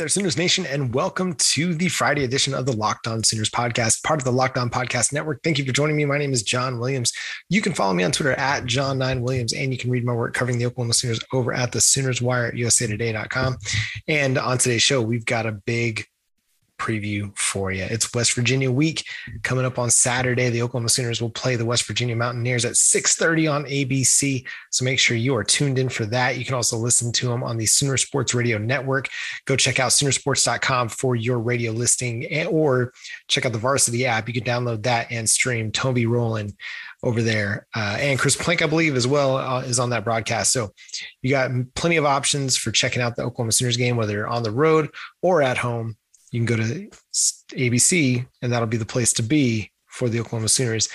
There, Sooners Nation, and welcome to the Friday edition of the Locked On Sooners podcast, part of the Locked On Podcast Network. Thank you for joining me. My name is John Williams. You can follow me on Twitter at John9Williams, and you can read my work covering the Oklahoma Sooners over at the Sooners Wire at usatoday.com. And on today's show, we've got a big preview for you. It's West Virginia week coming up on Saturday. The Oklahoma Sooners will play the West Virginia Mountaineers at 6:30 on ABC. So make sure you are tuned in for that. You can also listen to them on the Sooner Sports Radio Network. Go check out Soonersports.com for your radio listing, or check out the Varsity app. You can download that and stream Toby Rowland over there. Uh, and Chris Plank, I believe, as well, uh, is on that broadcast. So you got plenty of options for checking out the Oklahoma Sooners game, whether you're on the road or at home you can go to ABC and that'll be the place to be for the Oklahoma Sooners.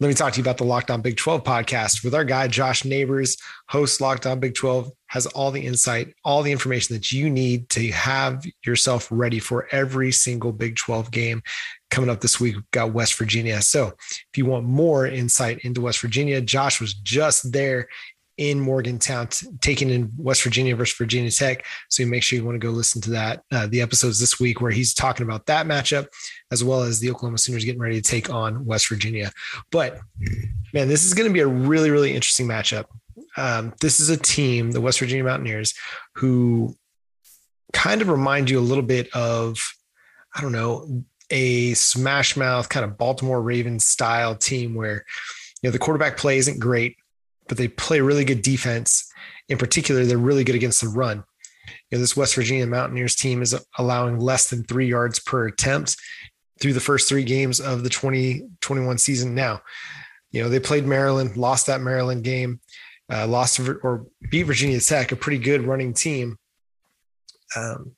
Let me talk to you about the Locked On Big 12 podcast with our guy, Josh Neighbors, host Locked On Big 12, has all the insight, all the information that you need to have yourself ready for every single Big 12 game coming up this week. We've got West Virginia. So if you want more insight into West Virginia, Josh was just there in Morgantown, t- taking in West Virginia versus Virginia Tech. So you make sure you want to go listen to that, uh, the episodes this week where he's talking about that matchup, as well as the Oklahoma Sooners getting ready to take on West Virginia. But man, this is going to be a really, really interesting matchup. Um, this is a team, the West Virginia Mountaineers, who kind of remind you a little bit of, I don't know, a smash mouth kind of Baltimore Ravens style team where, you know, the quarterback play isn't great but they play really good defense. In particular, they're really good against the run. You know, this West Virginia Mountaineers team is allowing less than three yards per attempt through the first three games of the 2021 season. Now, you know, they played Maryland, lost that Maryland game, uh, lost or beat Virginia Tech, a pretty good running team. Um,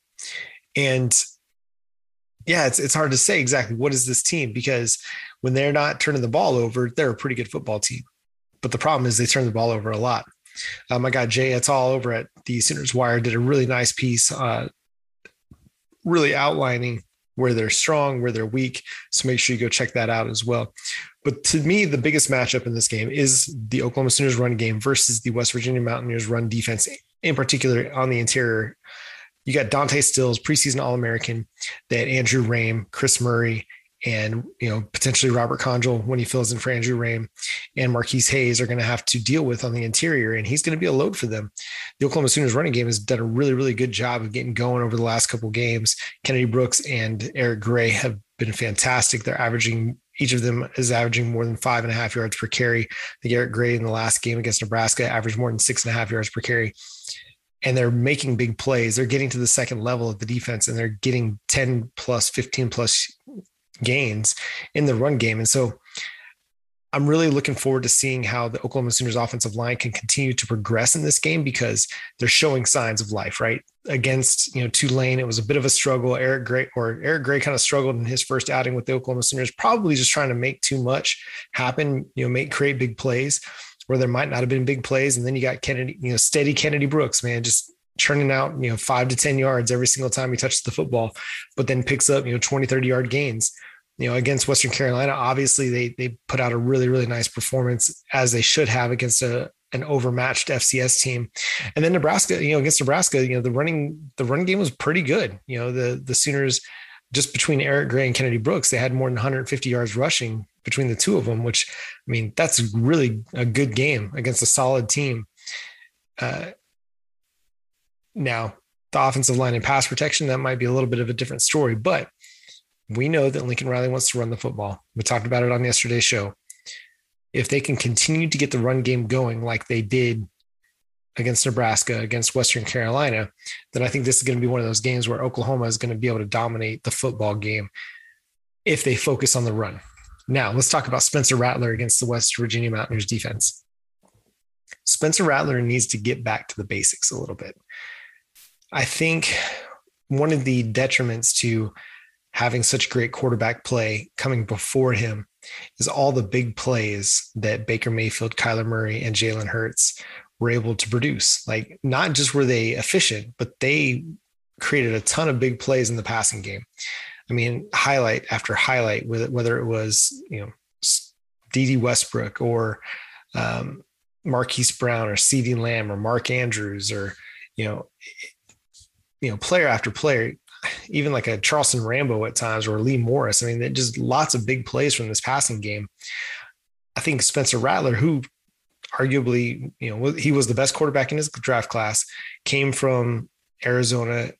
and yeah, it's, it's hard to say exactly what is this team because when they're not turning the ball over, they're a pretty good football team. But the problem is they turn the ball over a lot. Um, I got Jay It's all over at the Sooners Wire did a really nice piece, uh, really outlining where they're strong, where they're weak. So make sure you go check that out as well. But to me, the biggest matchup in this game is the Oklahoma Sooners run game versus the West Virginia Mountaineers run defense, in particular on the interior. You got Dante Stills, preseason All American, that Andrew Raym, Chris Murray, and you know potentially Robert Congel when he fills in for Andrew Raym and Marquis Hayes are going to have to deal with on the interior, and he's going to be a load for them. The Oklahoma Sooners running game has done a really really good job of getting going over the last couple games. Kennedy Brooks and Eric Gray have been fantastic. They're averaging each of them is averaging more than five and a half yards per carry. The Garrett Gray in the last game against Nebraska averaged more than six and a half yards per carry and they're making big plays. They're getting to the second level of the defense and they're getting 10 plus, 15 plus gains in the run game. And so I'm really looking forward to seeing how the Oklahoma Sooners offensive line can continue to progress in this game because they're showing signs of life, right? Against, you know, Tulane, it was a bit of a struggle. Eric Gray or Eric Gray kind of struggled in his first outing with the Oklahoma Sooners, probably just trying to make too much happen, you know, make create big plays where there might not have been big plays. And then you got Kennedy, you know, steady Kennedy Brooks, man, just churning out, you know, five to 10 yards every single time he touches the football, but then picks up, you know, 20, 30 yard gains you know, against Western Carolina, obviously they they put out a really really nice performance as they should have against a an overmatched FCS team. And then Nebraska, you know, against Nebraska, you know, the running the running game was pretty good. You know, the the Sooners just between Eric Gray and Kennedy Brooks, they had more than 150 yards rushing between the two of them, which I mean, that's really a good game against a solid team. Uh, now, the offensive line and pass protection, that might be a little bit of a different story, but we know that Lincoln Riley wants to run the football. We talked about it on yesterday's show. If they can continue to get the run game going like they did against Nebraska, against Western Carolina, then I think this is going to be one of those games where Oklahoma is going to be able to dominate the football game if they focus on the run. Now, let's talk about Spencer Rattler against the West Virginia Mountaineers defense. Spencer Rattler needs to get back to the basics a little bit. I think one of the detriments to having such great quarterback play coming before him is all the big plays that Baker Mayfield, Kyler Murray, and Jalen Hurts were able to produce. Like, not just were they efficient, but they created a ton of big plays in the passing game. I mean, highlight after highlight, whether it was, you know, Dede Westbrook or um, Marquise Brown or CeeDee Lamb or Mark Andrews or, you know, you know, player after player, even like a Charleston Rambo at times or Lee Morris. I mean, just lots of big plays from this passing game. I think Spencer Rattler, who arguably, you know, he was the best quarterback in his draft class, came from Arizona,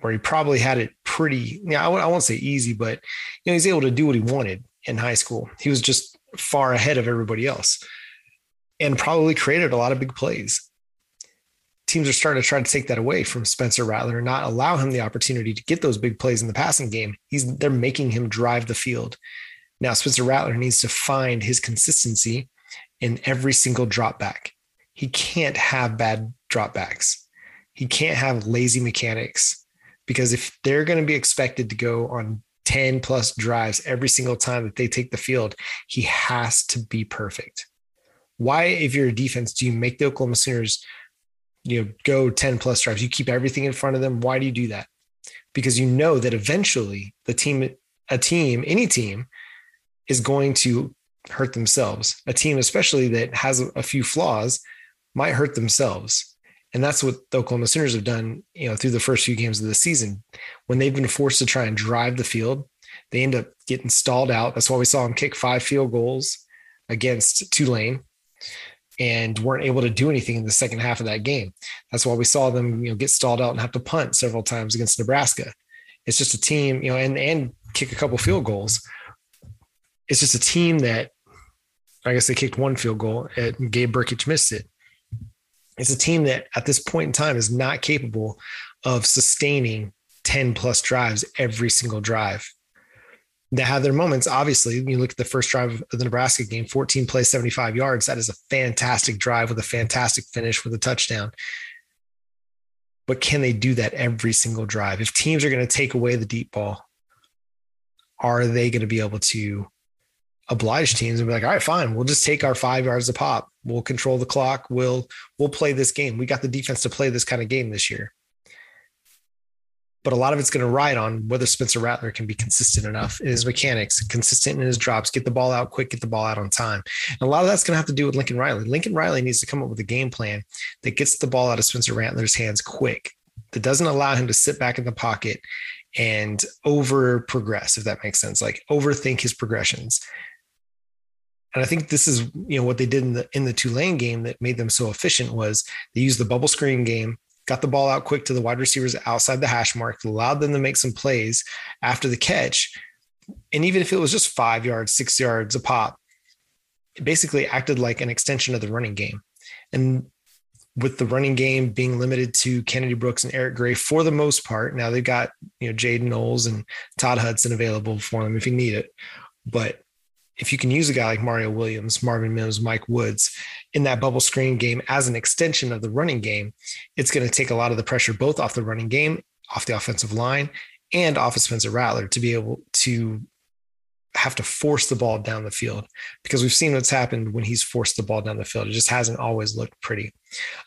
where he probably had it pretty. Yeah, I, I won't say easy, but you know, he's able to do what he wanted in high school. He was just far ahead of everybody else, and probably created a lot of big plays teams are starting to try to take that away from Spencer Rattler not allow him the opportunity to get those big plays in the passing game. He's they're making him drive the field. Now Spencer Rattler needs to find his consistency in every single drop back. He can't have bad dropbacks. He can't have lazy mechanics because if they're going to be expected to go on 10 plus drives every single time that they take the field, he has to be perfect. Why, if you're a defense, do you make the Oklahoma Sooners you know go 10 plus drives. You keep everything in front of them. Why do you do that? Because you know that eventually the team a team any team is going to hurt themselves. A team especially that has a few flaws might hurt themselves. And that's what the Oklahoma Sooners have done, you know, through the first few games of the season. When they've been forced to try and drive the field, they end up getting stalled out. That's why we saw them kick five field goals against Tulane and weren't able to do anything in the second half of that game. That's why we saw them, you know, get stalled out and have to punt several times against Nebraska. It's just a team, you know, and and kick a couple field goals. It's just a team that I guess they kicked one field goal and Gabe Brkic missed it. It's a team that at this point in time is not capable of sustaining 10 plus drives every single drive that have their moments. Obviously, you look at the first drive of the Nebraska game, 14 plays, 75 yards. That is a fantastic drive with a fantastic finish with a touchdown. But can they do that every single drive? If teams are going to take away the deep ball, are they going to be able to oblige teams and be like, all right, fine, we'll just take our five yards a pop. We'll control the clock. We'll we'll play this game. We got the defense to play this kind of game this year but a lot of it's going to ride on whether Spencer Rattler can be consistent enough in his mechanics, consistent in his drops, get the ball out quick, get the ball out on time. And a lot of that's going to have to do with Lincoln Riley. Lincoln Riley needs to come up with a game plan that gets the ball out of Spencer Rattler's hands quick, that doesn't allow him to sit back in the pocket and over progress, if that makes sense, like overthink his progressions. And I think this is, you know, what they did in the in the Tulane game that made them so efficient was they used the bubble screen game got the ball out quick to the wide receivers outside the hash mark, allowed them to make some plays after the catch. And even if it was just five yards, six yards a pop, it basically acted like an extension of the running game. And with the running game being limited to Kennedy Brooks and Eric Gray for the most part, now they've got, you know, Jaden Knowles and Todd Hudson available for them if you need it. But if you can use a guy like Mario Williams, Marvin Mims, Mike Woods in that bubble screen game as an extension of the running game, it's going to take a lot of the pressure both off the running game, off the offensive line, and off of Spencer Rattler to be able to have to force the ball down the field because we've seen what's happened when he's forced the ball down the field. It just hasn't always looked pretty.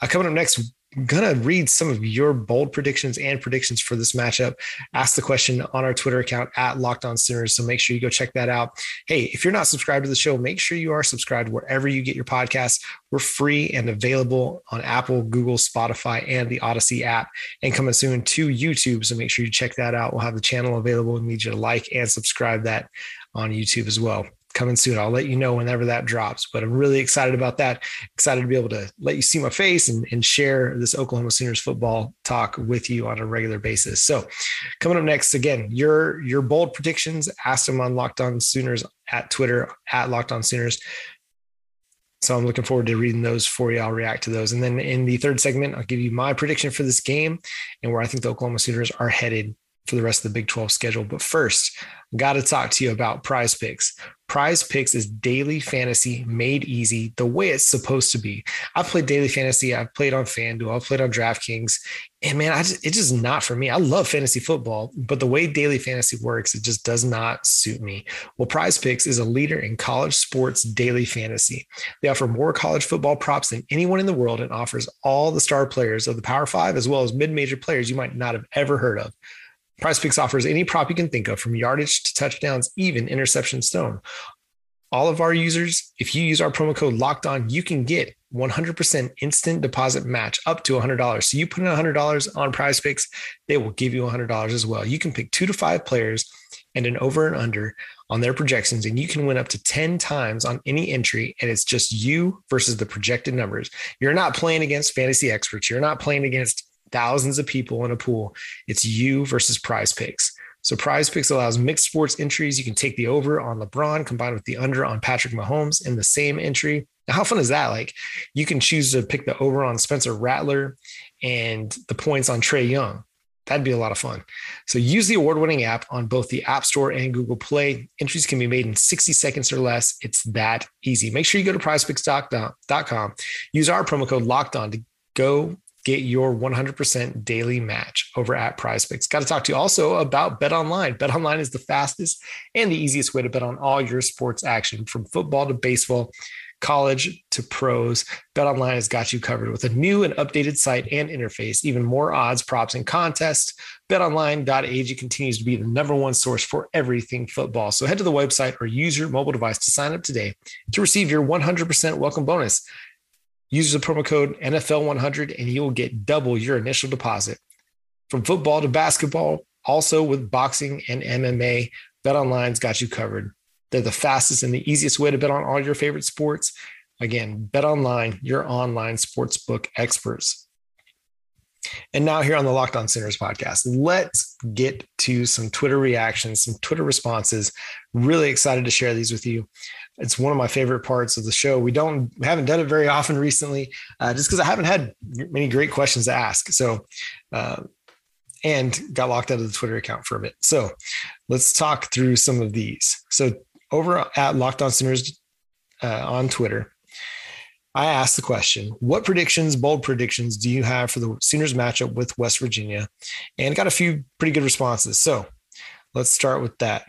Uh, coming up next, gonna read some of your bold predictions and predictions for this matchup. Ask the question on our Twitter account at Locked On Sooners. So make sure you go check that out. Hey, if you're not subscribed to the show, make sure you are subscribed wherever you get your podcasts. We're free and available on Apple, Google, Spotify, and the Odyssey app, and coming soon to YouTube. So make sure you check that out. We'll have the channel available. We need you to like and subscribe that on YouTube as well coming soon. I'll let you know whenever that drops, but I'm really excited about that. Excited to be able to let you see my face and, and share this Oklahoma Sooners football talk with you on a regular basis. So coming up next, again, your, your bold predictions, ask them on Locked On Sooners at Twitter at Locked On Sooners. So I'm looking forward to reading those for you. I'll react to those. And then in the third segment, I'll give you my prediction for this game and where I think the Oklahoma Sooners are headed for the rest of the Big 12 schedule. But first, got to talk to you about prize picks. Prize Picks is daily fantasy made easy the way it's supposed to be. I've played daily fantasy. I've played on FanDuel. I've played on DraftKings. And man, I just, it's just not for me. I love fantasy football, but the way daily fantasy works, it just does not suit me. Well, Prize Picks is a leader in college sports daily fantasy. They offer more college football props than anyone in the world and offers all the star players of the Power Five, as well as mid major players you might not have ever heard of. Prize Picks offers any prop you can think of from yardage to touchdowns, even interception stone. All of our users, if you use our promo code locked on, you can get 100% instant deposit match up to $100. So you put in $100 on prize picks, they will give you $100 as well. You can pick two to five players and an over and under on their projections, and you can win up to 10 times on any entry. And it's just you versus the projected numbers. You're not playing against fantasy experts. You're not playing against thousands of people in a pool. It's you versus prize picks. So prize picks allows mixed sports entries. You can take the over on LeBron combined with the under on Patrick Mahomes in the same entry. Now, how fun is that? Like you can choose to pick the over on Spencer Rattler and the points on Trae Young. That'd be a lot of fun. So use the award-winning app on both the App Store and Google Play. Entries can be made in 60 seconds or less. It's that easy. Make sure you go to prizepicks.com. Use our promo code locked on to go get your 100% daily match over at prize picks got to talk to you also about bet online bet online is the fastest and the easiest way to bet on all your sports action from football to baseball college to pros. Bet online has got you covered with a new and updated site and interface even more odds props and contests. Betonline.ag continues to be the number one source for everything football. So head to the website or use your mobile device to sign up today to receive your 100% welcome bonus Use the promo code NFL100 and you will get double your initial deposit. From football to basketball, also with boxing and MMA, BetOnline's got you covered. They're the fastest and the easiest way to bet on all your favorite sports. Again, BetOnline, your online sportsbook experts. And now here on the Locked On Sooners podcast, let's get to some Twitter reactions, some Twitter responses. Really excited to share these with you. It's one of my favorite parts of the show. We don't we haven't done it very often recently, uh, just because I haven't had many great questions to ask. So, uh, and got locked out of the Twitter account for a bit. So, let's talk through some of these. So, over at Locked On Sooners uh, on Twitter, I asked the question, what predictions, bold predictions do you have for the Sooners matchup with West Virginia? And got a few pretty good responses. So let's start with that.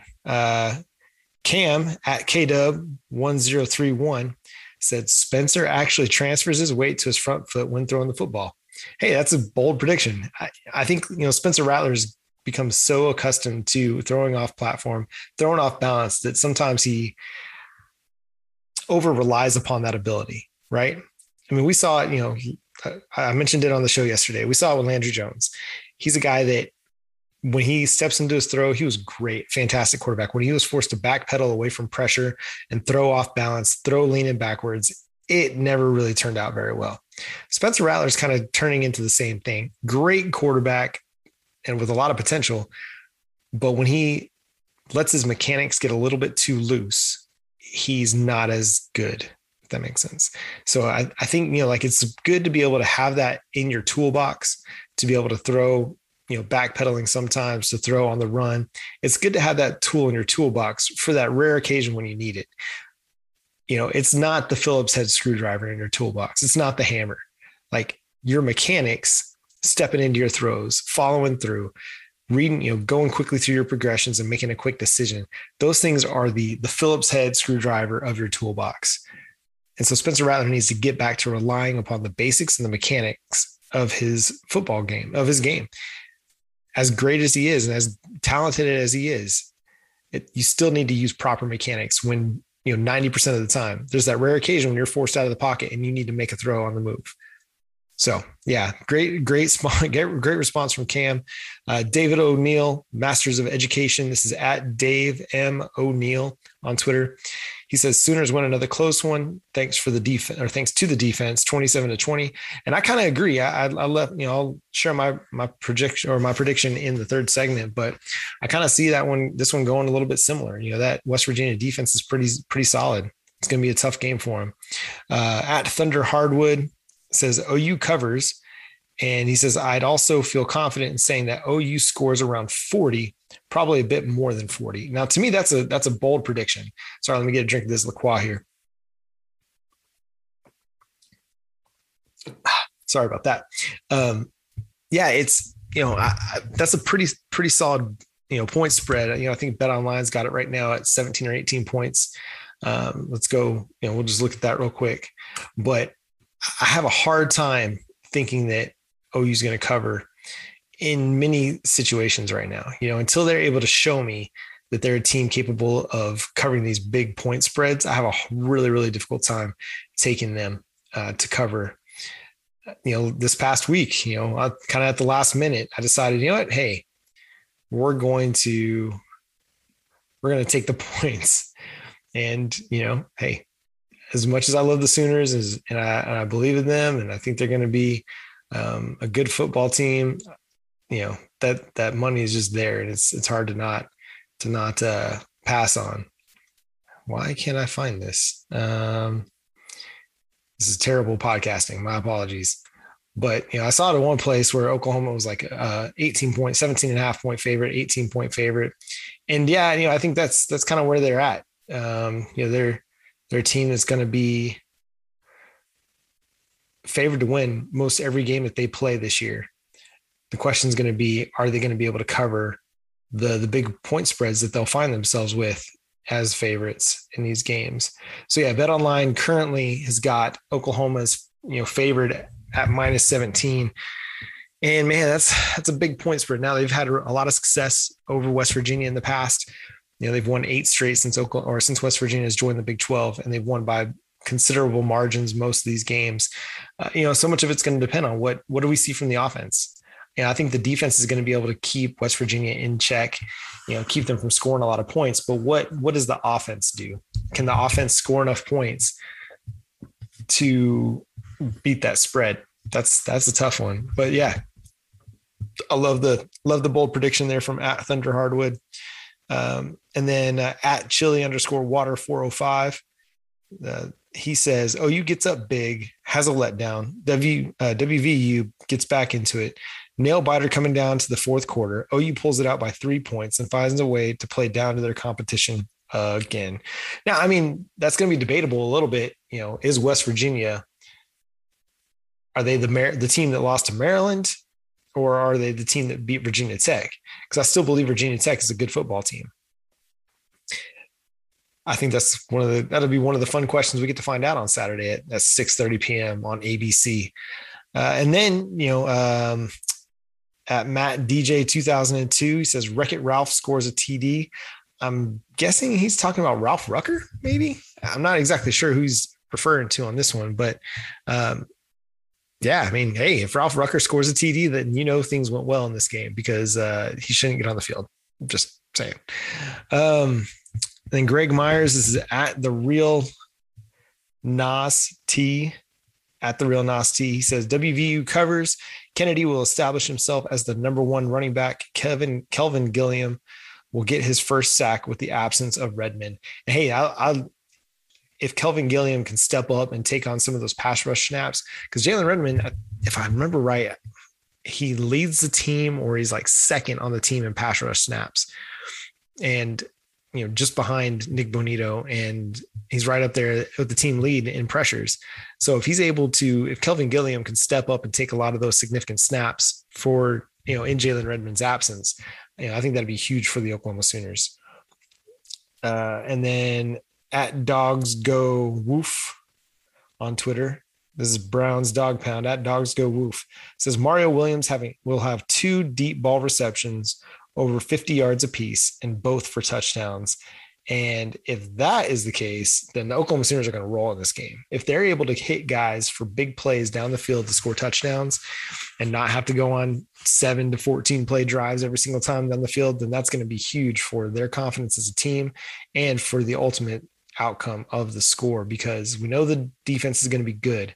Cam at KW1031 said Spencer actually transfers his weight to his front foot when throwing the football. Hey, that's a bold prediction. I, I think, you know, Spencer Rattler's become so accustomed to throwing off platform, throwing off balance that sometimes he over relies upon that ability, right? I mean, we saw it, you know, I mentioned it on the show yesterday. We saw it with Landry Jones. He's a guy that when he steps into his throw, he was great, fantastic quarterback. When he was forced to backpedal away from pressure and throw off balance, throw leaning backwards, it never really turned out very well. Spencer Rattler's kind of turning into the same thing. Great quarterback and with a lot of potential. But when he lets his mechanics get a little bit too loose, he's not as good. If that makes sense. So I, I think, you know, like it's good to be able to have that in your toolbox to be able to throw you know backpedaling sometimes to throw on the run. It's good to have that tool in your toolbox for that rare occasion when you need it. You know it's not the phillips head screwdriver in your toolbox. It's not the hammer. Like your mechanics stepping into your throws following through reading you know going quickly through your progressions and making a quick decision. Those things are the the phillips head screwdriver of your toolbox. And so spencer rattler needs to get back to relying upon the basics and the mechanics of his football game of his game as great as he is and as talented as he is, it, you still need to use proper mechanics when you know 90% of the time. There's that rare occasion when you're forced out of the pocket and you need to make a throw on the move. So yeah, great, great, great response from Cam. Uh, David O'Neill, Masters of Education. This is at Dave M O'Neill on Twitter. He says Sooners win another close one. Thanks for the defense, or thanks to the defense, twenty-seven to twenty. And I kind of agree. I, I, I left, you know, I'll share my my prediction or my prediction in the third segment, but I kind of see that one, this one going a little bit similar. You know, that West Virginia defense is pretty pretty solid. It's going to be a tough game for him. Uh, at Thunder Hardwood says OU covers And he says, I'd also feel confident in saying that OU scores around 40, probably a bit more than 40. Now, to me, that's a that's a bold prediction. Sorry, let me get a drink of this LaCroix here. Sorry about that. Um, yeah, it's you know I, I, that's a pretty pretty solid you know point spread. You know, I think Bet Online's got it right now at 17 or 18 points. Um, let's go. You know, we'll just look at that real quick. But I have a hard time thinking that OU is going to cover in many situations right now. You know, until they're able to show me that they're a team capable of covering these big point spreads, I have a really, really difficult time taking them uh, to cover. You know, this past week, you know, kind of at the last minute, I decided, you know what, hey, we're going to we're going to take the points, and you know, hey, as much as I love the Sooners, and I, and I believe in them, and I think they're going to be um, a good football team, you know that that money is just there, and it's it's hard to not to not uh, pass on. Why can't I find this? Um, this is terrible podcasting. My apologies. But you know, I saw it in one place where Oklahoma was like uh 18 point, 17 and a half point favorite, 18 point favorite. And yeah, you know, I think that's that's kind of where they're at. Um, you know, they're they're team is going to be favored to win most every game that they play this year. The question is going to be are they going to be able to cover the the big point spreads that they'll find themselves with as favorites in these games. So yeah, Bet Online currently has got Oklahoma's you know favored at minus 17. And man, that's that's a big point spread. Now they've had a lot of success over West Virginia in the past. You know, they've won eight straight since Oklahoma or since West Virginia has joined the Big 12, and they've won by considerable margins most of these games. Uh, you know, so much of it's going to depend on what what do we see from the offense. And I think the defense is going to be able to keep West Virginia in check, you know, keep them from scoring a lot of points. But what what does the offense do? Can the offense score enough points to beat that spread? That's that's a tough one. But yeah, I love the love the bold prediction there from at Thunder Hardwood. Um, and then uh, at chili underscore water 405, uh, he says, Oh, you gets up big, has a letdown. W, uh, WVU gets back into it. Nail biter coming down to the fourth quarter. OU pulls it out by three points and finds a way to play down to their competition again. Now, I mean, that's going to be debatable a little bit. You know, is West Virginia, are they the, the team that lost to Maryland? or are they the team that beat Virginia Tech? Because I still believe Virginia Tech is a good football team. I think that's one of the that'll be one of the fun questions we get to find out on Saturday at, at 6 30 p.m. on ABC. Uh, and then, you know, um, at Matt DJ 2002, he says Wreck It Ralph scores a TD. I'm guessing he's talking about Ralph Rucker, maybe. I'm not exactly sure who's referring to on this one, but um, yeah, I mean, hey, if Ralph Rucker scores a TD, then you know things went well in this game because uh, he shouldn't get on the field. Just saying. Um, then Greg Myers is at the real Nas T at the real Nas T. He says WVU covers. Kennedy will establish himself as the number one running back. Kevin Kelvin Gilliam will get his first sack with the absence of Redmond. And hey, I, I if Kelvin Gilliam can step up and take on some of those pass rush snaps, because Jalen Redmond, if I remember right, he leads the team or he's like second on the team in pass rush snaps. And, you know, just behind Nik Bonitto and he's right up there with the team lead in pressures. So if he's able to, if Kelvin Gilliam can step up and take a lot of those significant snaps for, you know, in Jalen Redmond's absence, you know, I think that'd be huge for the Oklahoma Sooners. Uh, and then at dogs go woof on Twitter. This is Brown's dog pound at dogs go woof. It says Mario Williams having will have two deep ball receptions over 50 yards apiece and both for touchdowns. And if that is the case, then the Oklahoma Sooners are going to roll in this game. If they're able to hit guys for big plays down the field to score touchdowns and not have to go on seven to 14 play drives every single time down the field, then that's going to be huge for their confidence as a team and for the ultimate outcome of the score because we know the defense is going to be good.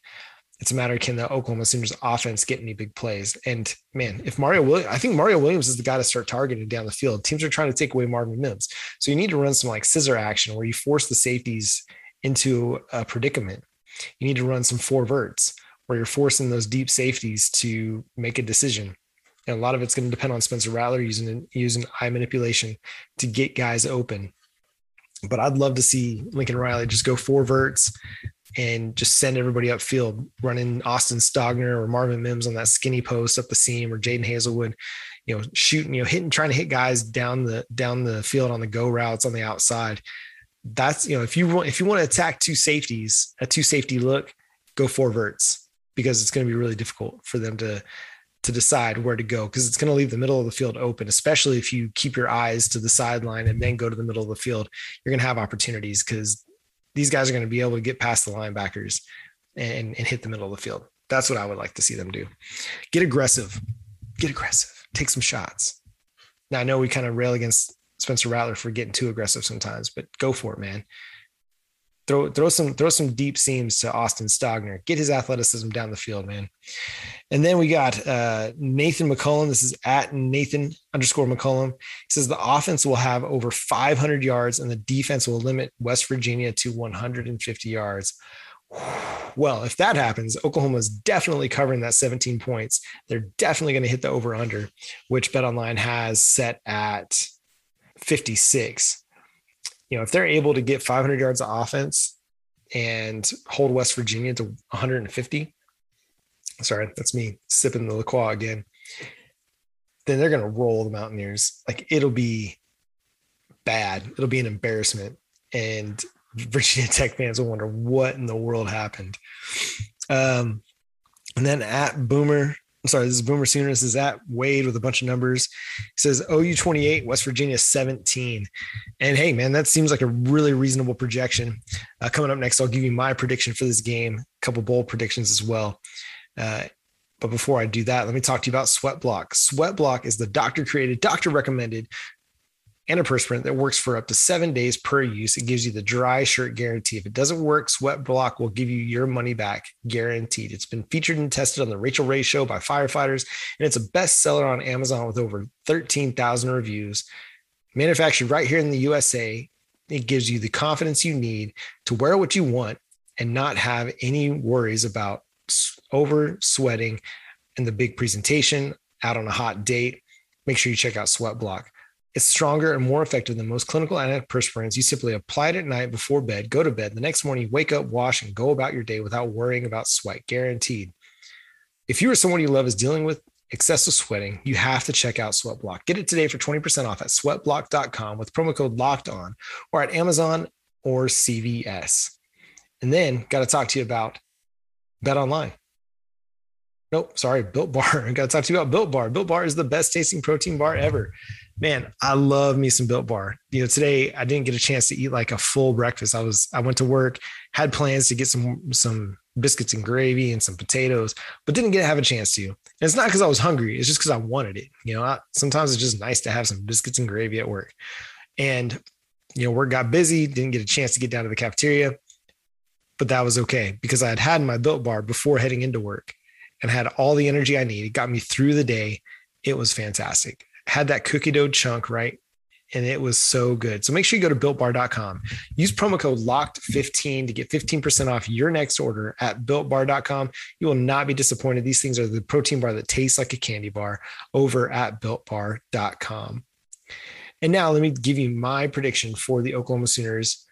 It's a matter can the Oklahoma Sooners offense get any big plays? And man, if Mario Williams, I think Mario Williams is the guy to start targeting down the field. Teams are trying to take away Marvin Mims. So you need to run some like scissor action where you force the safeties into a predicament. You need to run some four verts where you're forcing those deep safeties to make a decision. And a lot of it's going to depend on Spencer Rattler using using eye manipulation to get guys open. But I'd love to see Lincoln Riley just go four verts and just send everybody upfield, running Austin Stogner or Marvin Mims on that skinny post up the seam or Jadon Haselwood, you know, shooting, you know, hitting, trying to hit guys down the down the field on the go routes on the outside. That's you know, if you want if you want to attack two safeties, a two safety look, go four verts because it's going to be really difficult for them to to decide where to go because it's going to leave the middle of the field open, especially if you keep your eyes to the sideline and then go to the middle of the field. You're going to have opportunities because these guys are going to be able to get past the linebackers and, and hit the middle of the field. That's what I would like to see them do. Get aggressive, get aggressive, take some shots. Now I know we kind of rail against Spencer Rattler for getting too aggressive sometimes, but go for it, man throw throw some throw some deep seams to Austin Stogner. Get his athleticism down the field, man. And then we got uh, Nathan McCullum. This is at Nathan underscore McCullum. He says the offense will have over 500 yards and the defense will limit West Virginia to 150 yards. Well, if that happens, Oklahoma is definitely covering that 17 points. They're definitely going to hit the over under, which Bet Online has set at 56 you know, if they're able to get 500 yards of offense and hold West Virginia to 150, sorry, that's me sipping the LaCroix again, then they're going to roll the Mountaineers. Like it'll be bad. It'll be an embarrassment. And Virginia Tech fans will wonder what in the world happened. Um, and then at Boomer I'm sorry, this is Boomer Sooner. This is at Wade with a bunch of numbers. He says OU 28, West Virginia 17. And hey, man, that seems like a really reasonable projection. Uh, coming up next, I'll give you my prediction for this game, a couple bold predictions as well. Uh, but before I do that, let me talk to you about Sweat Block. Sweat Block is the doctor created, doctor recommended antiperspirant that works for up to seven days per use. It gives you the dry shirt guarantee. If it doesn't work, Sweat Block will give you your money back guaranteed. It's been featured and tested on the Rachael Ray Show by firefighters, and it's a bestseller on Amazon with over 13,000 reviews. Manufactured right here in the USA, it gives you the confidence you need to wear what you want and not have any worries about over sweating in the big presentation out on a hot date. Make sure you check out Sweat Block. It's stronger and more effective than most clinical antiperspirants. You simply apply it at night before bed, go to bed. The next morning, wake up, wash, and go about your day without worrying about sweat. Guaranteed. If you or someone you love is dealing with excessive sweating, you have to check out Sweatblock. Get it today for 20% off at sweatblock.com with promo code locked on or at Amazon or CVS. And then got to talk to you about Bet Online. Nope, sorry, Built Bar. I got to talk to you about Built Bar. Built Bar is the best tasting protein bar ever man, I love me some built bar. You know, today I didn't get a chance to eat like a full breakfast. I was I went to work, had plans to get some some biscuits and gravy and some potatoes, but didn't get to have a chance to. And it's not because I was hungry. It's just because I wanted it. You know, I, sometimes it's just nice to have some biscuits and gravy at work. And you know, work got busy, didn't get a chance to get down to the cafeteria, but that was okay because I had had my built bar before heading into work and had all the energy I needed. It got me through the day. It was fantastic had that cookie dough chunk, right? And it was so good. So make sure you go to builtbar.com. Use promo code locked15 to get 15% off your next order at builtbar.com. You will not be disappointed. These things are the protein bar that tastes like a candy bar over at builtbar.com. And now let me give you my prediction for the Oklahoma Sooners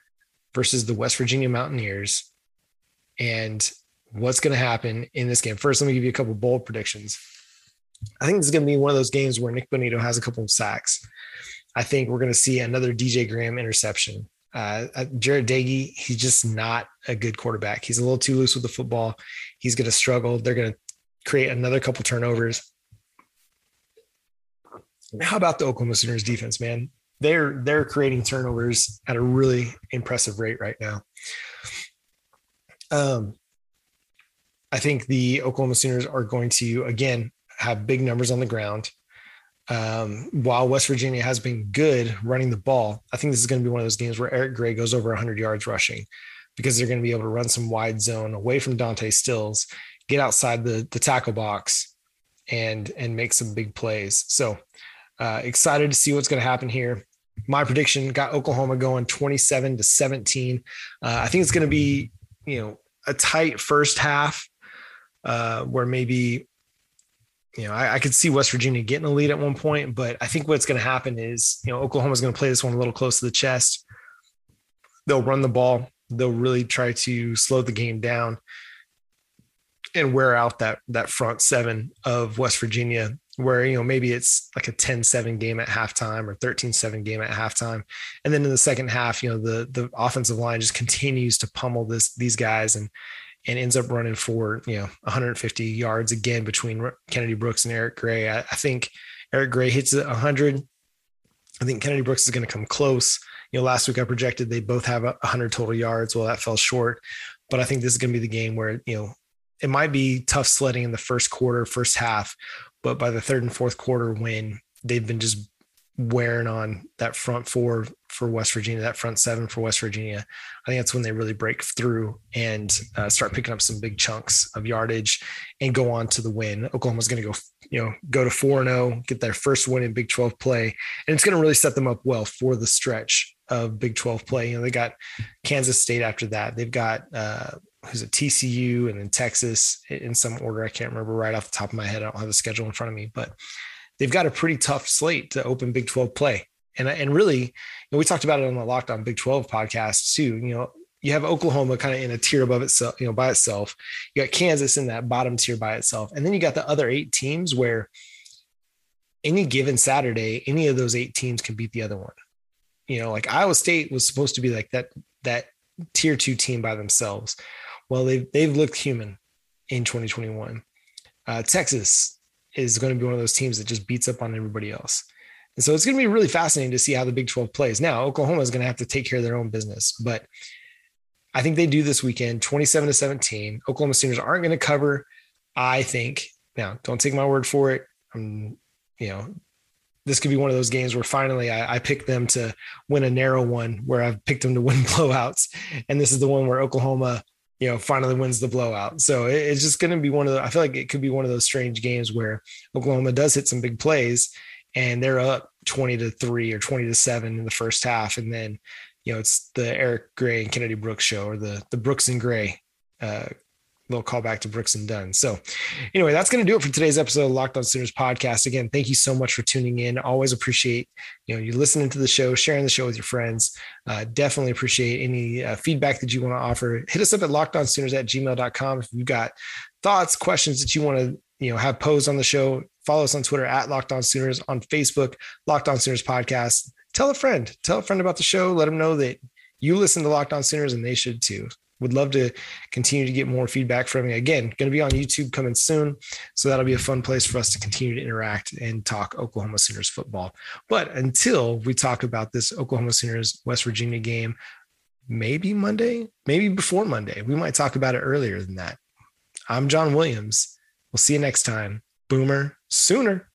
versus the West Virginia Mountaineers and what's going to happen in this game. First, let me give you a couple bold predictions. I think this is going to be one of those games where Nik Bonitto has a couple of sacks. I think we're going to see another DJ Graham interception. Uh, uh, Jarret Doege, he's just not a good quarterback. He's a little too loose with the football. He's going to struggle. They're going to create another couple turnovers. How about the Oklahoma Sooners defense, man? They're they're creating turnovers at a really impressive rate right now. Um, I think the Oklahoma Sooners are going to again have big numbers on the ground. Um, while West Virginia has been good running the ball, I think this is going to be one of those games where Eric Gray goes over 100 yards rushing because they're going to be able to run some wide zone away from Dante Stills, get outside the the tackle box, and and make some big plays. So uh, excited to see what's going to happen here. My prediction got Oklahoma going 27 to 17. Uh, I think it's going to be you know a tight first half uh, where maybe you know, I, I, could see West Virginia getting a lead at one point, but I think what's going to happen is, you know, Oklahoma's going to play this one a little close to the chest. They'll run the ball. They'll really try to slow the game down and wear out that that front seven of West Virginia, where you know maybe it's like a 10-7 game at halftime or 13-7 game at halftime. And then in the second half, you know, the the offensive line just continues to pummel this these guys and and ends up running for you know 150 yards again between Kennedy Brooks and Eric Gray. I, I think Eric Gray hits 100. I think Kennedy Brooks is going to come close. You know, last week I projected they both have 100 total yards. Well, that fell short, but I think this is going to be the game where you know it might be tough sledding in the first quarter, first half, but by the third and fourth quarter, when they've been just wearing on that front four for West Virginia, that front seven for West Virginia. I think that's when they really break through and uh, start picking up some big chunks of yardage and go on to the win. Oklahoma's going to go, you know, go to 4 0, get their first win in Big 12 play. And it's going to really set them up well for the stretch of Big 12 play. You know, they got Kansas State after that. They've got, uh, who's a TCU and then Texas in some order. I can't remember right off the top of my head. I don't have the schedule in front of me, but they've got a pretty tough slate to open Big 12 play. And, and really, you know, we talked about it on the Locked On Big 12 podcast too. You know, you have Oklahoma kind of in a tier above itself, you know, by itself. You got Kansas in that bottom tier by itself. And then you got the other eight teams where any given Saturday, any of those eight teams can beat the other one. You know, like Iowa State was supposed to be like that, that tier two team by themselves. Well, they've, they've looked human in 2021. Uh, Texas is going to be one of those teams that just beats up on everybody else. And so it's going to be really fascinating to see how the Big 12 plays. Now, Oklahoma is going to have to take care of their own business, but I think they do this weekend 27 to 17. Oklahoma Sooners aren't going to cover, I think. Now, don't take my word for it. I'm, you know, this could be one of those games where finally I, I them to win a narrow one where I've picked them to win blowouts. And this is the one where Oklahoma you know, finally wins the blowout. So it's just going to be one of the, I feel like it could be one of those strange games where Oklahoma does hit some big plays and they're up 20 to three or 20 to seven in the first half. And then, you know, it's the Eric Gray and Kennedy Brooks show or the, the Brooks and Gray uh, little callback to Brooks and Dunn. So, anyway, that's going to do it for today's episode of Locked On Sooners podcast. Again, thank you so much for tuning in. Always appreciate you know you listening to the show, sharing the show with your friends. Uh, definitely appreciate any uh, feedback that you want to offer. Hit us up at lockedonsooners at gmail.com if you've got thoughts, questions that you want to you know have posed on the show. Follow us on Twitter at Locked On Sooners, on Facebook, Locked On Sooners podcast. Tell a friend, tell a friend about the show. Let them know that you listen to Locked On Sooners and they should too would love to continue to get more feedback from you. Again, going to be on YouTube coming soon. So that'll be a fun place for us to continue to interact and talk Oklahoma Sooners football. But until we talk about this Oklahoma Sooners West Virginia game, maybe Monday, maybe before Monday, we might talk about it earlier than that. I'm John Williams. We'll see you next time. Boomer Sooner.